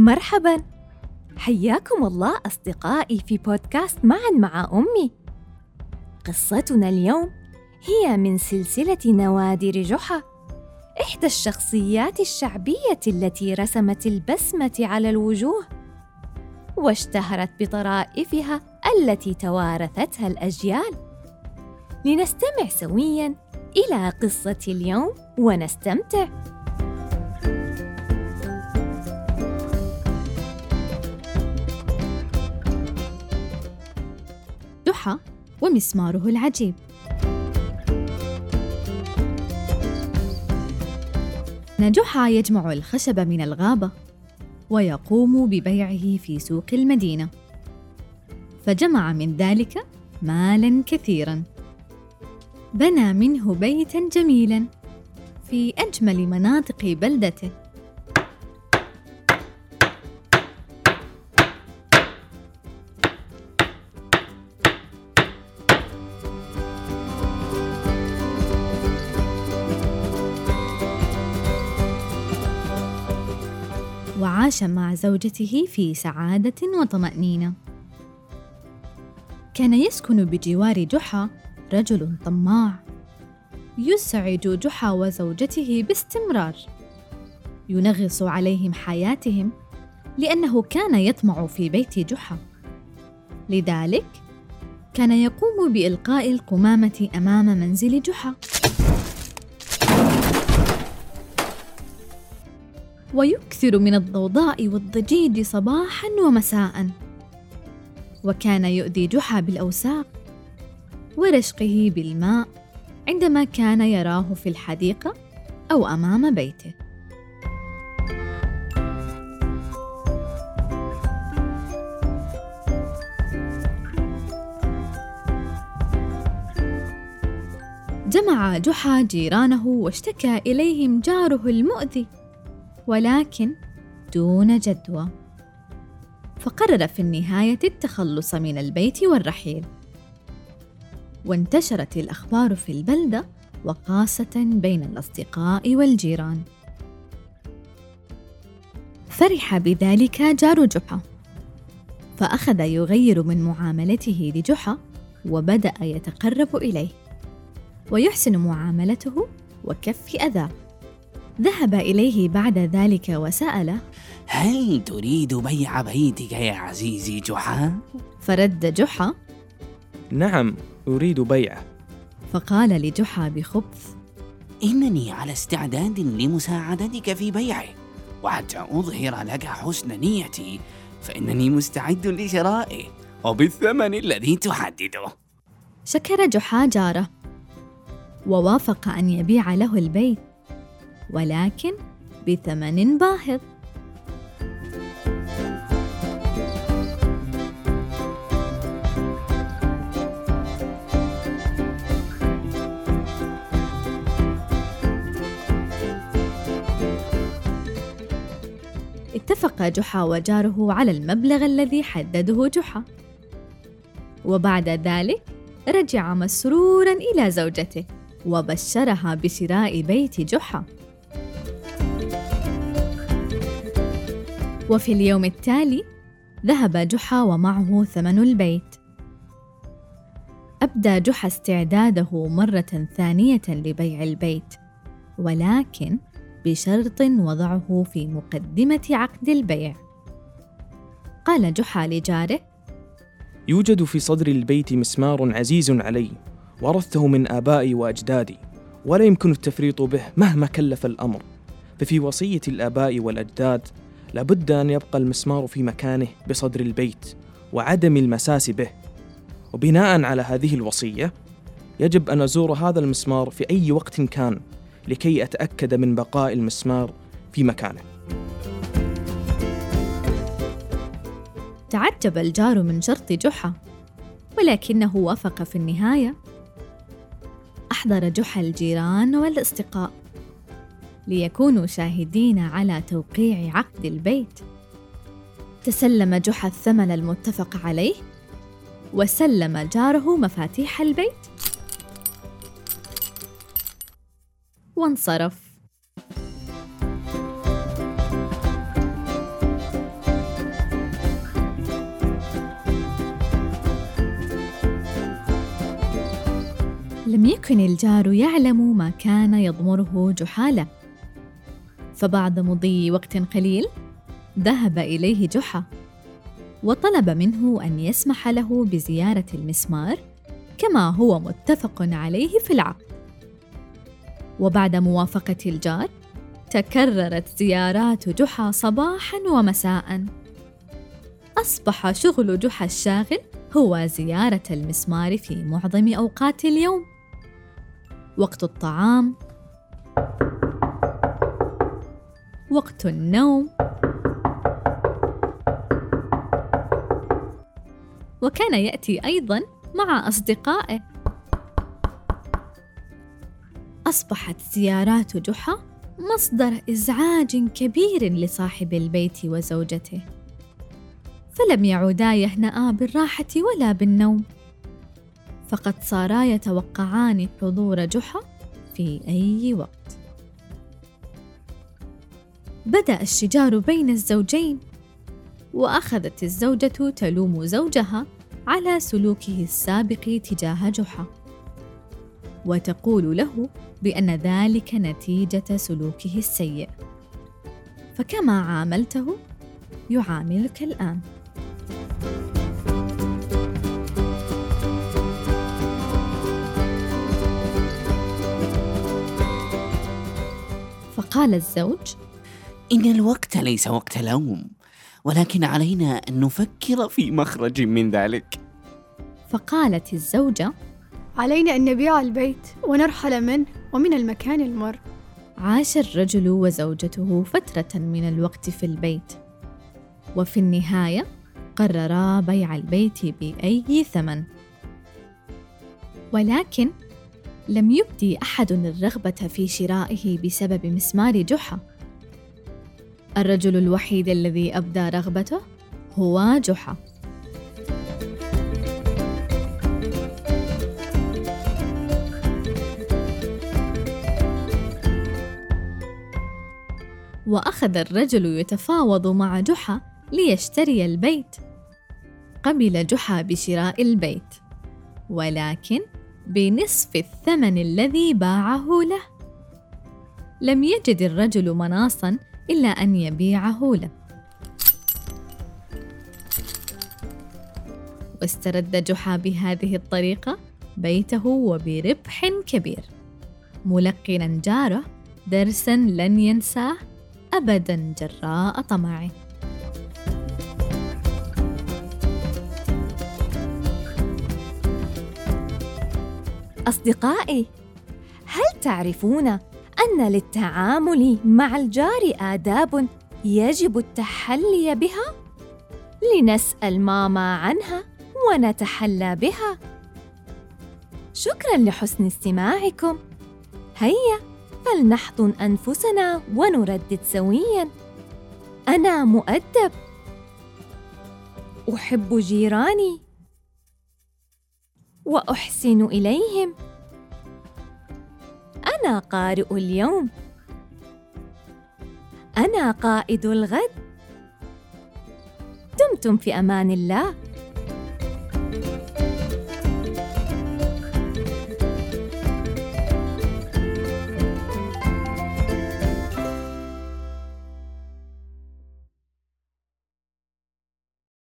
مرحبا. حياكم الله أصدقائي في بودكاست معا مع أمي. قصتنا اليوم هي من سلسلة نوادر جحا. إحدى الشخصيات الشعبية التي رسمت البسمة على الوجوه واشتهرت بطرائفها التي توارثتها الأجيال. لنستمع سويا إلى قصة اليوم ونستمتع. ومسماره العجيب. نجحا يجمع الخشب من الغابة ويقوم ببيعه في سوق المدينة. فجمع من ذلك مالا كثيرا. بنى منه بيتا جميلا في أجمل مناطق بلدته. وعاش مع زوجته في سعادة وطمأنينة. كان يسكن بجوار جحا رجل طماع، يسعج جحا وزوجته باستمرار، ينغص عليهم حياتهم لأنه كان يطمع في بيت جحا. لذلك كان يقوم بإلقاء القمامة أمام منزل جحا. ويكثر من الضوضاء والضجيج صباحا ومساء. وكان يؤذي جحا بالأوساق ورشقه بالماء عندما كان يراه في الحديقة أو أمام بيته. جمع جحا جيرانه واشتكى إليهم جاره المؤذي. ولكن دون جدوى. فقرر في النهاية التخلص من البيت والرحيل. وانتشرت الأخبار في البلدة وخاصه بين الأصدقاء والجيران. فرح بذلك جار جحا. فأخذ يغير من معاملته لجحا وبدأ يتقرب إليه. ويحسن معاملته وكف أذاه. ذهب إليه بعد ذلك وسأله هل تريد بيع بيتك يا عزيزي جحا؟ فرد جحا نعم أريد بيعه. فقال لجحا بخبث إنني على استعداد لمساعدتك في بيعه وحتى أظهر لك حسن نيتي فإنني مستعد لشرائه وبالثمن الذي تحدده. شكر جحا جاره ووافق أن يبيع له البيت. ولكن بثمن باهظ. اتفق جحا وجاره على المبلغ الذي حدده جحا. وبعد ذلك رجع مسرورا إلى زوجته وبشرها بشراء بيت جحا. وفي اليوم التالي ذهب جحا ومعه ثمن البيت. أبدى جحا استعداده مرة ثانية لبيع البيت ولكن بشرط وضعه في مقدمة عقد البيع. قال جحا لجاره يوجد في صدر البيت مسمار عزيز علي ورثته من آبائي وأجدادي ولا يمكن التفريط به مهما كلف الأمر. ففي وصية الآباء والأجداد لابد أن يبقى المسمار في مكانه بصدر البيت وعدم المساس به. وبناء على هذه الوصية يجب أن أزور هذا المسمار في أي وقت كان لكي أتأكد من بقاء المسمار في مكانه. تعجب الجار من شرط جحا ولكنه وافق في النهاية. أحضر جحا الجيران والأصدقاء ليكونوا شاهدين على توقيع عقد البيت. تسلم جحا الثمن المتفق عليه وسلم جاره مفاتيح البيت. وانصرف. لم يكن الجار يعلم ما كان يضمره جحاله. فبعد مضي وقت قليل ذهب إليه جحا وطلب منه أن يسمح له بزيارة المسمار كما هو متفق عليه في العقد. وبعد موافقة الجار تكررت زيارات جحا صباحا ومساء. أصبح شغل جحا الشاغل هو زيارة المسمار في معظم أوقات اليوم. وقت الطعام. وقت النوم. وكان يأتي أيضا مع أصدقائه. أصبحت زيارات جحا مصدر إزعاج كبير لصاحب البيت وزوجته. فلم يعودا يهنأ بالراحة ولا بالنوم. فقد صارا يتوقعان حضور جحا في أي وقت. بدأ الشجار بين الزوجين وأخذت الزوجة تلوم زوجها على سلوكه السابق تجاه جحا. وتقول له بأن ذلك نتيجة سلوكه السيء. فكما عاملته يعاملك الآن. فقال الزوج إن الوقت ليس وقت لوم ولكن علينا أن نفكر في مخرج من ذلك. فقالت الزوجة علينا أن نبيع البيت ونرحل منه ومن المكان المر. عاش الرجل وزوجته فترة من الوقت في البيت. وفي النهاية قررا بيع البيت بأي ثمن. ولكن لم يبدي أحد الرغبة في شرائه بسبب مسمار جحا. الرجل الوحيد الذي أبدى رغبته هو جحا. وأخذ الرجل يتفاوض مع جحا ليشتري البيت. قبل جحا بشراء البيت ولكن بنصف الثمن الذي باعه له. لم يجد الرجل مناصا إلا أن يبيعه له واسترد جحا بهذه الطريقة بيته وبربح كبير. ملقنا جاره درسا لن ينساه ابدا جراء طمعه. أصدقائي هل تعرفون أن للتعامل مع الجار آداب يجب التحلي بها؟ لنسأل ماما عنها ونتحلى بها. شكرا لحسن استماعكم. هيا فلنحضن أنفسنا ونردد سويا. أنا مؤدب. أحب جيراني. وأحسن إليهم. أنا قارئ اليوم. أنا قائد الغد. دمتم في أمان الله.